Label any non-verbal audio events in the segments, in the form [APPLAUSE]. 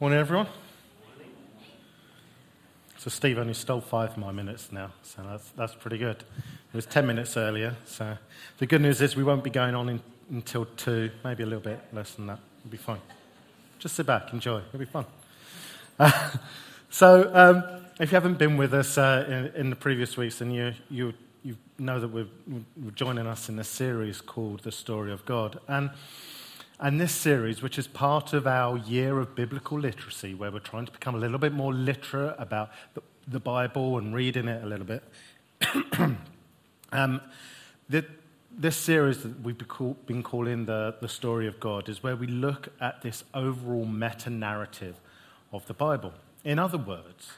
Morning, everyone. So Steve only stole five of my minutes now, so that's, that's pretty good. It was 10 minutes earlier, so the good news is we won't be going on in, until 2, maybe a little bit less than that. It'll be fine. Just sit back, enjoy. It'll be fun. Uh, [LAUGHS] so um, if you haven't been with us uh, in, in, the previous weeks, and you, you, you know that we're, we're joining us in a series called The Story of God. And and this series, which is part of our year of biblical literacy, where we're trying to become a little bit more literate about the, the Bible and reading it a little bit, [CLEARS THROAT] um, the, this series that we've been calling the, the Story of God is where we look at this overall meta narrative of the Bible. In other words,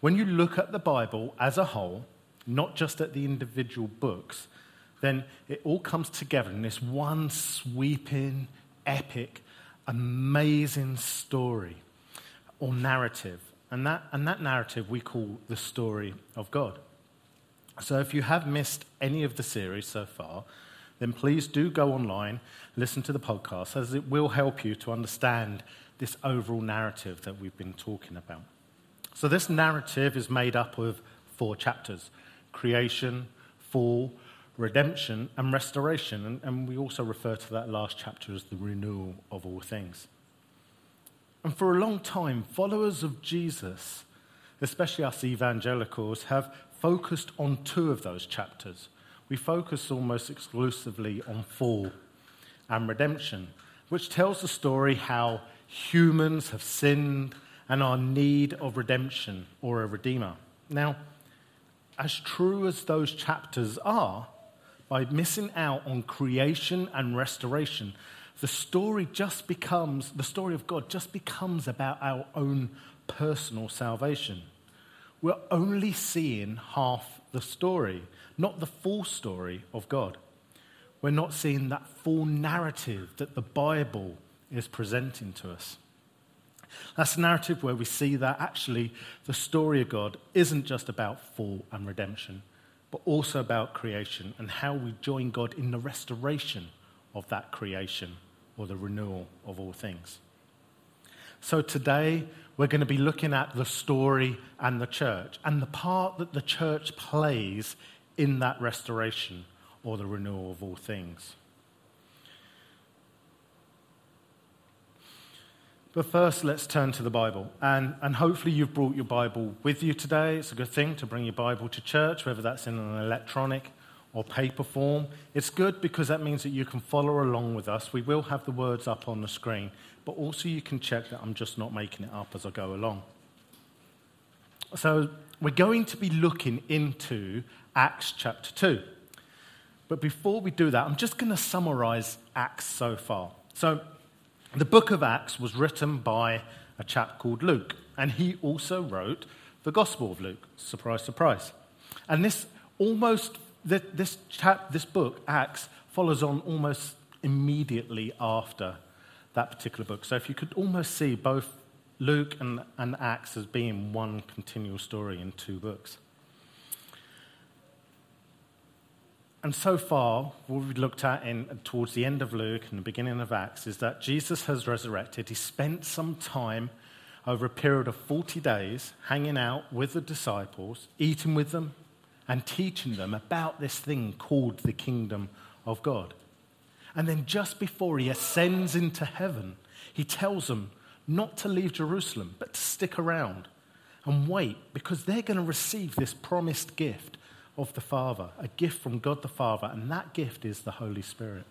when you look at the Bible as a whole, not just at the individual books, then it all comes together in this one sweeping, epic, amazing story or narrative. And that, and that narrative we call the story of God. So if you have missed any of the series so far, then please do go online, listen to the podcast, as it will help you to understand this overall narrative that we've been talking about. So, this narrative is made up of four chapters creation, fall, redemption and restoration. And, and, we also refer to that last chapter as the renewal of all things. And for a long time, followers of Jesus, especially us evangelicals, have focused on two of those chapters. We focus almost exclusively on fall and redemption, which tells the story how humans have sinned and our need of redemption or a redeemer. Now, as true as those chapters are, by missing out on creation and restoration, the story just becomes, the story of God just becomes about our own personal salvation. We're only seeing half the story, not the full story of God. We're not seeing that full narrative that the Bible is presenting to us. That's a narrative where we see that actually the story of God isn't just about fall and redemption, but also about creation and how we join God in the restoration of that creation or the renewal of all things. So today, we're going to be looking at the story and the church and the part that the church plays in that restoration or the renewal of all things. But first, let's turn to the Bible. And, and hopefully, you've brought your Bible with you today. It's a good thing to bring your Bible to church, whether that's in an electronic or paper form. It's good because that means that you can follow along with us. We will have the words up on the screen, but also you can check that I'm just not making it up as I go along. So, we're going to be looking into Acts chapter 2. But before we do that, I'm just going to summarize Acts so far. So, the book of Acts was written by a chap called Luke, and he also wrote the Gospel of Luke. Surprise, surprise. And this almost, this, chap, this book, Acts, follows on almost immediately after that particular book. So if you could almost see both Luke and, and Acts as being one continual story in two books. And so far, what we've looked at in, towards the end of Luke and the beginning of Acts is that Jesus has resurrected. He spent some time over a period of 40 days hanging out with the disciples, eating with them, and teaching them about this thing called the kingdom of God. And then just before he ascends into heaven, he tells them not to leave Jerusalem, but to stick around and wait because they're going to receive this promised gift of the Father, a gift from God the Father, and that gift is the Holy Spirit.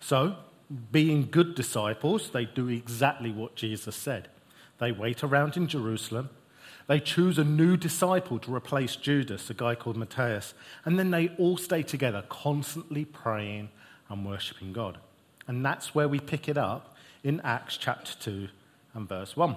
So, being good disciples, they do exactly what Jesus said. They wait around in Jerusalem. They choose a new disciple to replace Judas, a guy called Matthias. And then they all stay together, constantly praying and worshipping God. And that's where we pick it up in Acts chapter 2 and verse 1.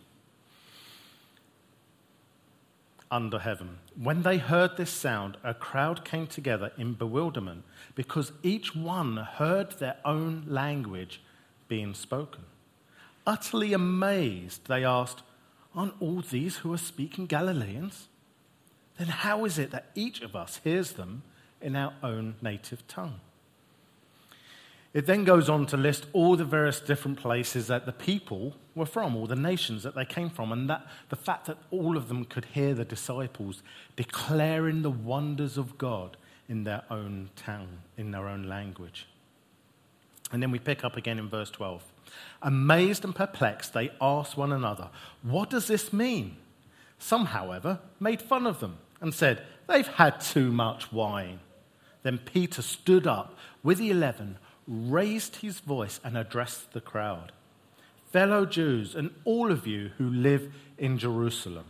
under heaven. When they heard this sound, a crowd came together in bewilderment because each one heard their own language being spoken. Utterly amazed, they asked, Aren't all these who are speaking Galileans? Then how is it that each of us hears them in our own native tongue? It then goes on to list all the various different places that the people were from, all the nations that they came from, and that the fact that all of them could hear the disciples declaring the wonders of God in their own tongue, in their own language. And then we pick up again in verse 12. Amazed and perplexed, they asked one another, What does this mean? Some, however, made fun of them and said, They've had too much wine. Then Peter stood up with the eleven, raised his voice, and addressed the crowd Fellow Jews, and all of you who live in Jerusalem,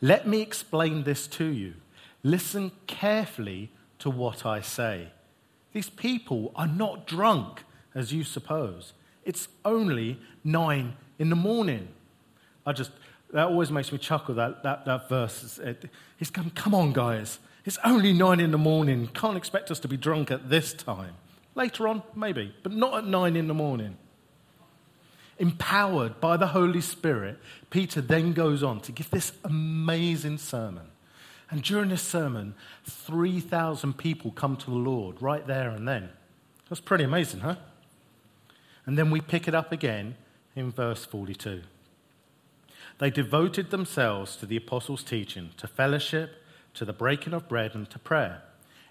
let me explain this to you. Listen carefully to what I say. These people are not drunk, as you suppose. It's only nine in the morning. I just, that always makes me chuckle, that, that, that verse. It, he's come, come on, guys. It's only nine in the morning. Can't expect us to be drunk at this time. Later on, maybe, but not at nine in the morning. Empowered by the Holy Spirit, Peter then goes on to give this amazing sermon. And during this sermon, 3,000 people come to the Lord right there and then. That's pretty amazing, huh? And then we pick it up again in verse 42. They devoted themselves to the apostles' teaching, to fellowship, to the breaking of bread, and to prayer.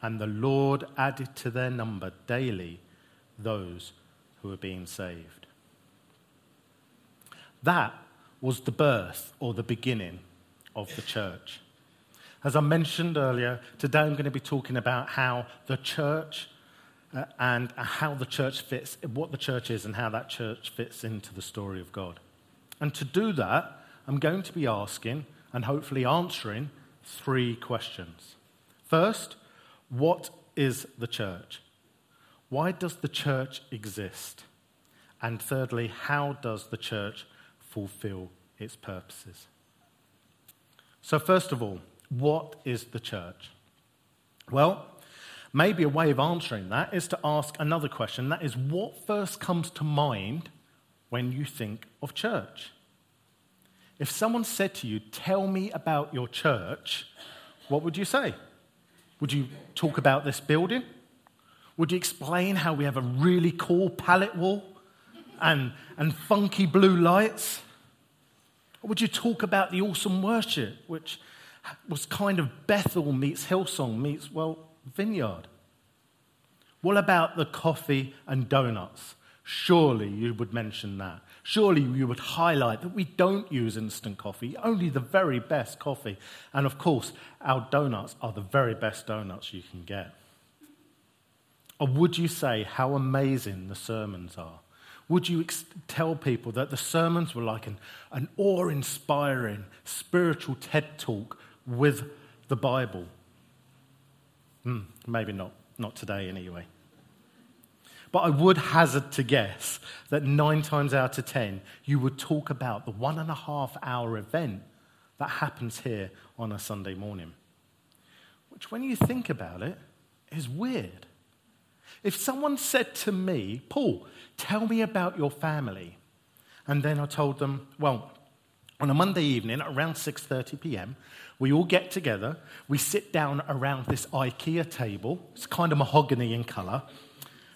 And the Lord added to their number daily those who were being saved. That was the birth or the beginning of the church. As I mentioned earlier, today I'm going to be talking about how the church uh, and how the church fits, what the church is, and how that church fits into the story of God. And to do that, I'm going to be asking and hopefully answering three questions. First, what is the church? Why does the church exist? And thirdly, how does the church fulfill its purposes? So, first of all, what is the church? Well, maybe a way of answering that is to ask another question that is, what first comes to mind when you think of church? If someone said to you, Tell me about your church, what would you say? Would you talk about this building? Would you explain how we have a really cool pallet wall and, and funky blue lights? Or would you talk about the awesome worship, which was kind of Bethel meets Hillsong meets, well, Vineyard. What about the coffee and donuts? Surely you would mention that. Surely you would highlight that we don't use instant coffee, only the very best coffee. And of course, our donuts are the very best donuts you can get. Or would you say how amazing the sermons are? Would you ex- tell people that the sermons were like an, an awe inspiring spiritual TED talk with the Bible? Hmm, maybe not. Not today, anyway. But I would hazard to guess that nine times out of ten, you would talk about the one and a half hour event that happens here on a Sunday morning. Which, when you think about it, is weird. If someone said to me, Paul, tell me about your family, and then I told them, well, on a Monday evening around 6:30 p.m., we all get together, we sit down around this IKEA table. It's kind of mahogany in color.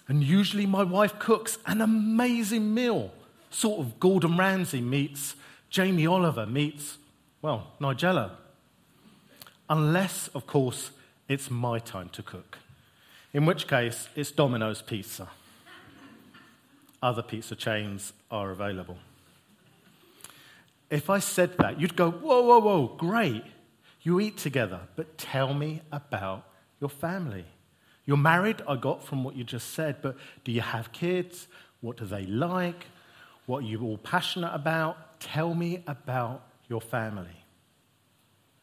And usually my wife cooks an amazing meal, sort of Gordon Ramsay meets Jamie Oliver meets, well, Nigella. Unless, of course, it's my time to cook, in which case it's Domino's Pizza. other pizza chains are available. If I said that, you'd go, whoa, whoa, whoa, great. You eat together, but tell me about your family. You're married, I got from what you just said, but do you have kids? What do they like? What are you all passionate about? Tell me about your family.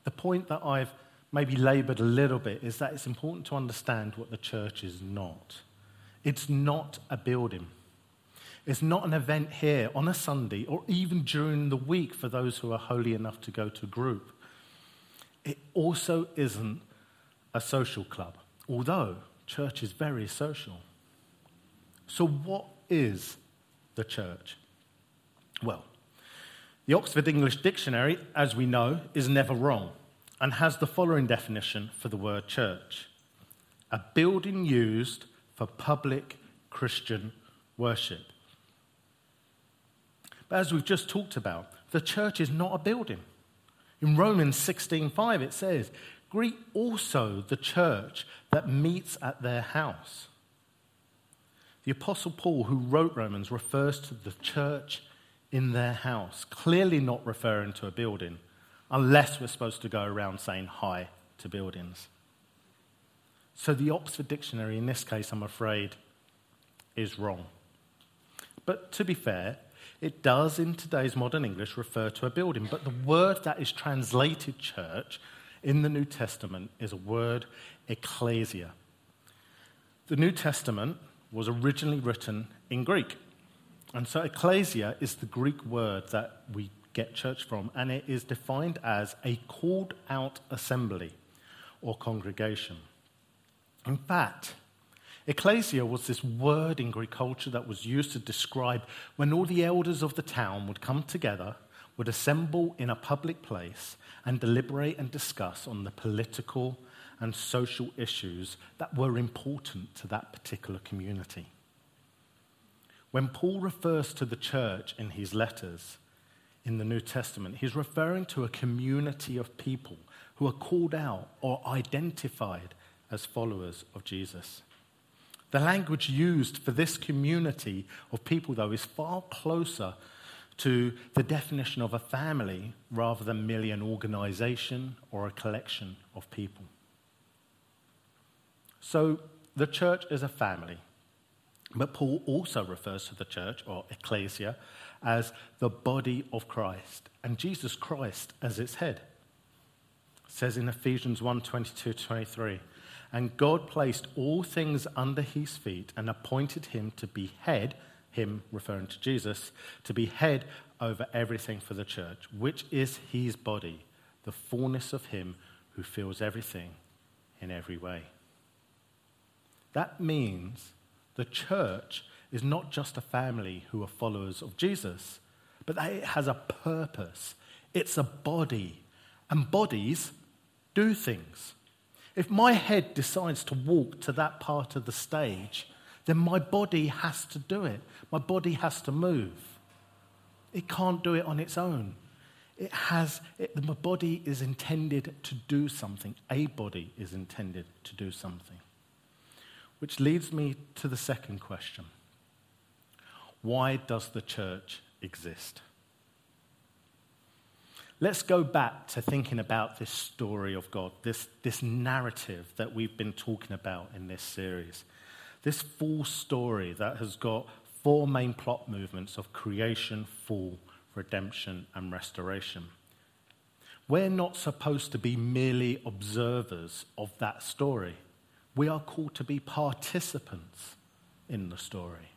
The point that I've maybe labored a little bit is that it's important to understand what the church is not. It's not a building. It's not an event here on a Sunday or even during the week for those who are holy enough to go to group. It also isn't a social club, although church is very social. So, what is the church? Well, the Oxford English Dictionary, as we know, is never wrong and has the following definition for the word church a building used for public Christian worship. But as we've just talked about, the church is not a building. In Romans 16:5 it says, "Greet also the church that meets at their house." The apostle Paul who wrote Romans refers to the church in their house, clearly not referring to a building, unless we're supposed to go around saying hi to buildings. So the Oxford Dictionary, in this case, I'm afraid, is wrong. But to be fair, it does in today's modern English refer to a building, but the word that is translated church in the New Testament is a word ecclesia. The New Testament was originally written in Greek. And so ecclesia is the Greek word that we get church from, and it is defined as a called out assembly or congregation. In fact, ecclesia was this word in Greek culture that was used to describe when all the elders of the town would come together, would assemble in a public place, and deliberate and discuss on the political and social issues that were important to that particular community. When Paul refers to the church in his letters in the New Testament, he's referring to a community of people who are called out or identified as followers of Jesus. The language used for this community of people, though, is far closer to the definition of a family rather than merely an organization or a collection of people. So, the church is a family. But Paul also refers to the church, or ecclesia, as the body of Christ, and Jesus Christ as its head. It says in Ephesians 1 22 23, and God placed all things under his feet and appointed him to be head, him referring to Jesus, to be head over everything for the church, which is his body, the fullness of him who fills everything in every way. That means the church is not just a family who are followers of Jesus, but that it has a purpose. It's a body, and bodies do things. If my head decides to walk to that part of the stage, then my body has to do it. My body has to move. It can't do it on its own. It has, it, my body is intended to do something. A body is intended to do something. Which leads me to the second question Why does the church exist? Let's go back to thinking about this story of God, this, this narrative that we've been talking about in this series. This full story that has got four main plot movements of creation, fall, redemption, and restoration. We're not supposed to be merely observers of that story. We are called to be participants in the story.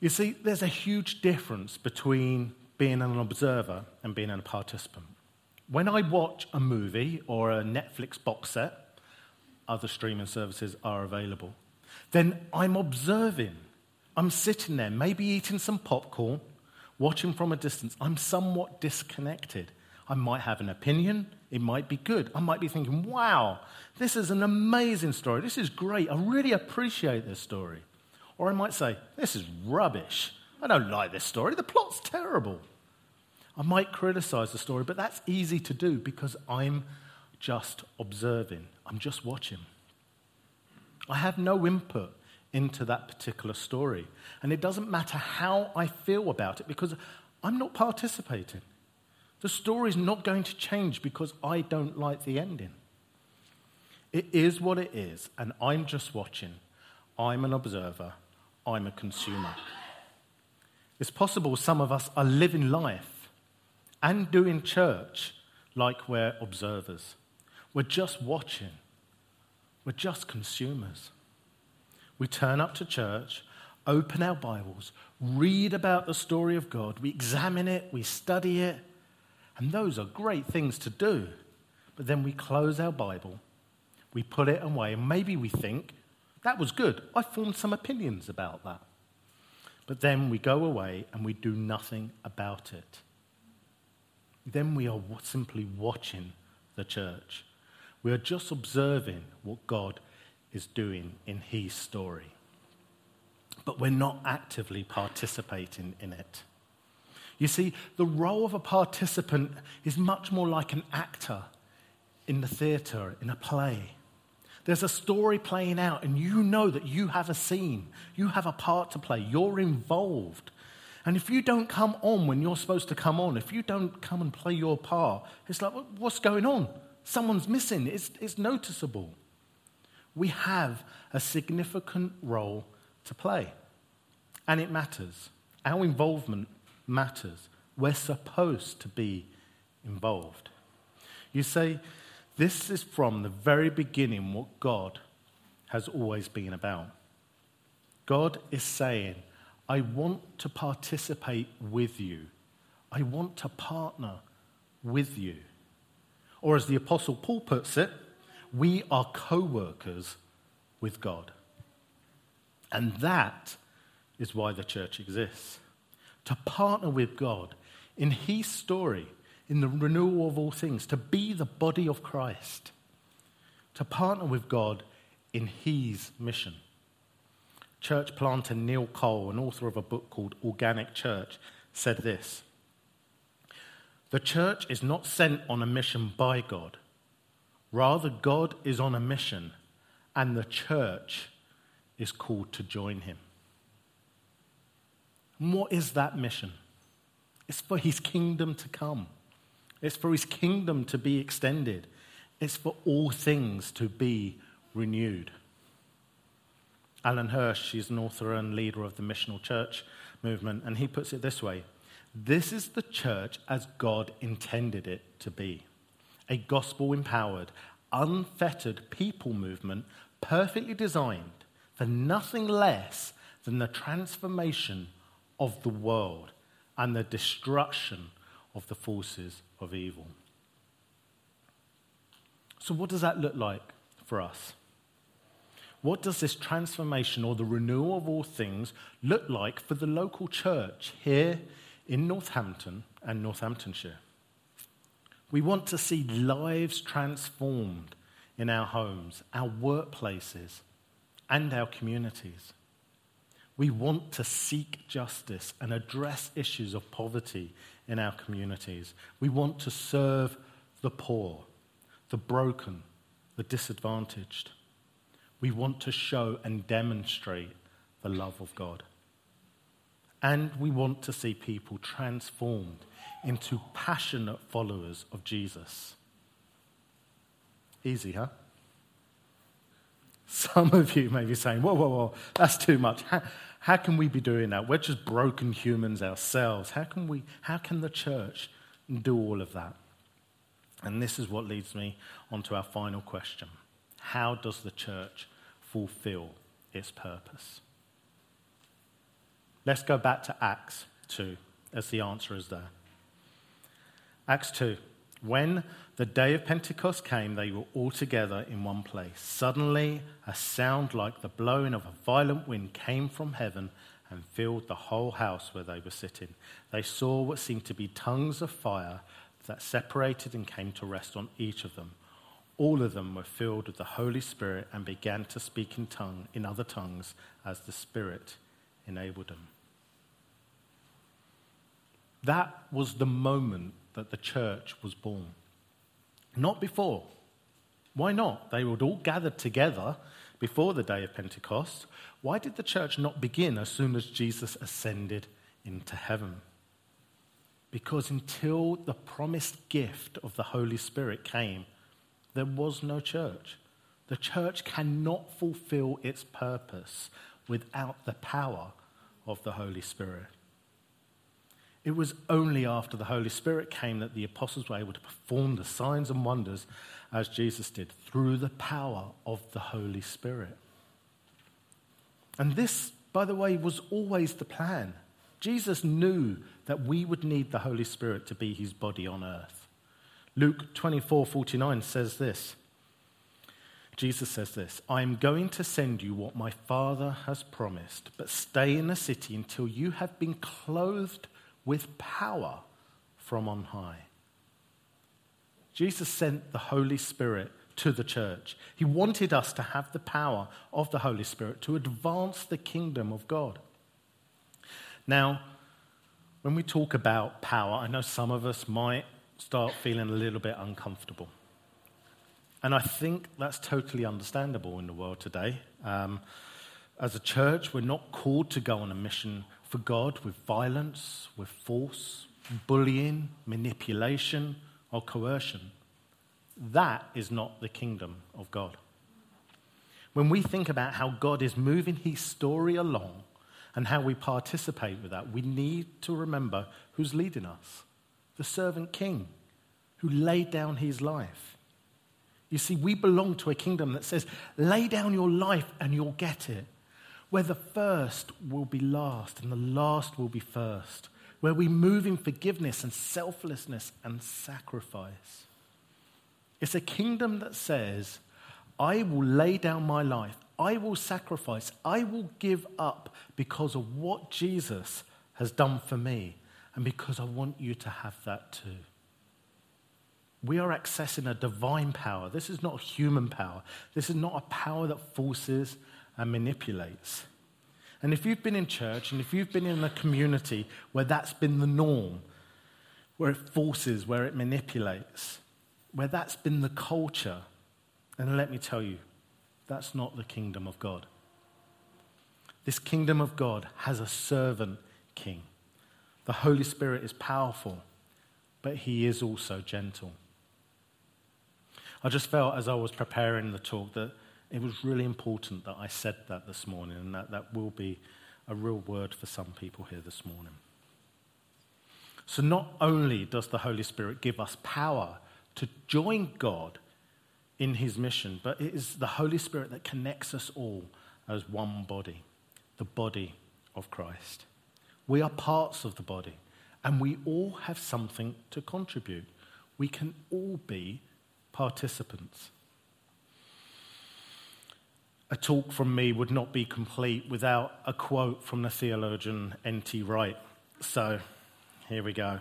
You see, there's a huge difference between being an observer and being a participant. When I watch a movie or a Netflix box set, other streaming services are available, then I'm observing. I'm sitting there, maybe eating some popcorn, watching from a distance. I'm somewhat disconnected. I might have an opinion, it might be good. I might be thinking, wow, this is an amazing story. This is great. I really appreciate this story. Or I might say, this is rubbish. I don't like this story. The plot's terrible. I might criticize the story, but that's easy to do because I'm just observing, I'm just watching. I have no input into that particular story. And it doesn't matter how I feel about it because I'm not participating. The story is not going to change because I don't like the ending. It is what it is, and I'm just watching. I'm an observer, I'm a consumer. It's possible some of us are living life and doing church like we're observers. We're just watching, we're just consumers. We turn up to church, open our Bibles, read about the story of God, we examine it, we study it, and those are great things to do. But then we close our Bible, we put it away, and maybe we think, that was good. I formed some opinions about that. But then we go away and we do nothing about it. Then we are simply watching the church. We are just observing what God is doing in His story. But we're not actively participating in it. You see, the role of a participant is much more like an actor in the theatre, in a play. There's a story playing out, and you know that you have a scene, you have a part to play, you're involved. And if you don't come on when you're supposed to come on, if you don't come and play your part, it's like, what's going on? Someone's missing. It's, it's noticeable. We have a significant role to play, and it matters. Our involvement matters. We're supposed to be involved. You say, this is from the very beginning what God has always been about. God is saying, I want to participate with you. I want to partner with you. Or as the Apostle Paul puts it, we are co workers with God. And that is why the church exists to partner with God in His story in the renewal of all things, to be the body of Christ, to partner with God in His mission. Church planter Neil Cole, an author of a book called Organic Church, said this The church is not sent on a mission by God, rather, God is on a mission, and the church is called to join Him. And what is that mission? It's for His kingdom to come. It's for his kingdom to be extended. It's for all things to be renewed. Alan Hirsch, he's an author and leader of the missional church movement, and he puts it this way This is the church as God intended it to be a gospel empowered, unfettered people movement, perfectly designed for nothing less than the transformation of the world and the destruction of the forces of evil. So, what does that look like for us? What does this transformation or the renewal of all things look like for the local church here in Northampton and Northamptonshire? We want to see lives transformed in our homes, our workplaces, and our communities. We want to seek justice and address issues of poverty in our communities. We want to serve the poor, the broken, the disadvantaged. We want to show and demonstrate the love of God. And we want to see people transformed into passionate followers of Jesus. Easy, huh? [LAUGHS] Some of you may be saying, whoa, whoa, whoa, that's too much. How, how can we be doing that? We're just broken humans ourselves. How can, we, how can the church do all of that? And this is what leads me on to our final question How does the church fulfill its purpose? Let's go back to Acts 2 as the answer is there. Acts 2. When the day of Pentecost came, they were all together in one place. Suddenly, a sound like the blowing of a violent wind came from heaven and filled the whole house where they were sitting. They saw what seemed to be tongues of fire that separated and came to rest on each of them. All of them were filled with the Holy Spirit and began to speak in tongue in other tongues as the Spirit enabled them. That was the moment that the church was born. Not before. Why not? They would all gathered together before the day of Pentecost. why did the church not begin as soon as Jesus ascended into heaven? Because until the promised gift of the Holy Spirit came, there was no church. The church cannot fulfill its purpose without the power of the Holy Spirit. It was only after the Holy Spirit came that the apostles were able to perform the signs and wonders as Jesus did through the power of the Holy Spirit. And this, by the way, was always the plan. Jesus knew that we would need the Holy Spirit to be his body on earth. Luke 24 49 says this Jesus says this I am going to send you what my Father has promised, but stay in the city until you have been clothed with power from on high. Jesus sent the Holy Spirit to the church. He wanted us to have the power of the Holy Spirit to advance the kingdom of God. Now, when we talk about power, I know some of us might start feeling a little bit uncomfortable. And I think that's totally understandable in the world today. Um, as a church, we're not called to go on a mission for God with violence, with force, bullying, manipulation, or coercion. That is not the kingdom of God. When we think about how God is moving his story along and how we participate with that, we need to remember who's leading us the servant king who laid down his life. You see, we belong to a kingdom that says, lay down your life and you'll get it. Where the first will be last and the last will be first. Where we move in forgiveness and selflessness and sacrifice. It's a kingdom that says, I will lay down my life, I will sacrifice, I will give up because of what Jesus has done for me, and because I want you to have that too. We are accessing a divine power. This is not human power. This is not a power that forces and manipulates. And if you've been in church and if you've been in a community where that's been the norm, where it forces, where it manipulates, where that's been the culture, then let me tell you, that's not the kingdom of God. This kingdom of God has a servant king. The Holy Spirit is powerful, but he is also gentle. I just felt as I was preparing the talk that it was really important that I said that this morning, and that that will be a real word for some people here this morning. So, not only does the Holy Spirit give us power to join God in his mission, but it is the Holy Spirit that connects us all as one body, the body of Christ. We are parts of the body, and we all have something to contribute. We can all be participants. A talk from me would not be complete without a quote from the theologian N.T. Wright. So, here we go.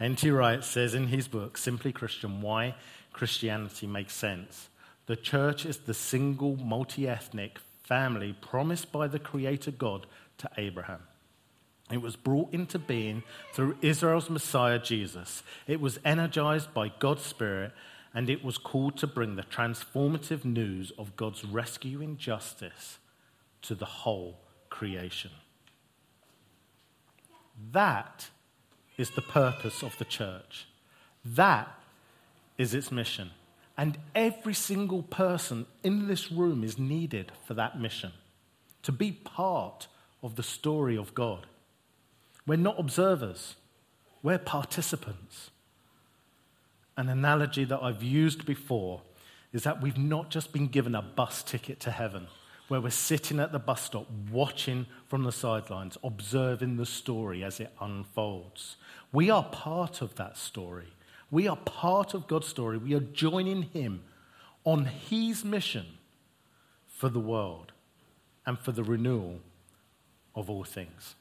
N.T. Wright says in his book, Simply Christian Why Christianity Makes Sense the church is the single multi ethnic family promised by the Creator God to Abraham. It was brought into being through Israel's Messiah, Jesus. It was energized by God's Spirit, and it was called to bring the transformative news of God's rescuing justice to the whole creation. That is the purpose of the church. That is its mission. And every single person in this room is needed for that mission to be part of the story of God. We're not observers, we're participants. An analogy that I've used before is that we've not just been given a bus ticket to heaven where we're sitting at the bus stop watching from the sidelines, observing the story as it unfolds. We are part of that story. We are part of God's story. We are joining Him on His mission for the world and for the renewal of all things.